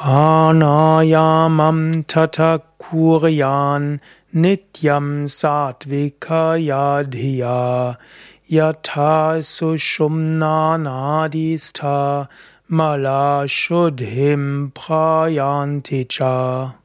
Pranayamam tata kuryan nityam satvikaya dhiya yatha sushumnanadistha mala shudhim prayanti cha.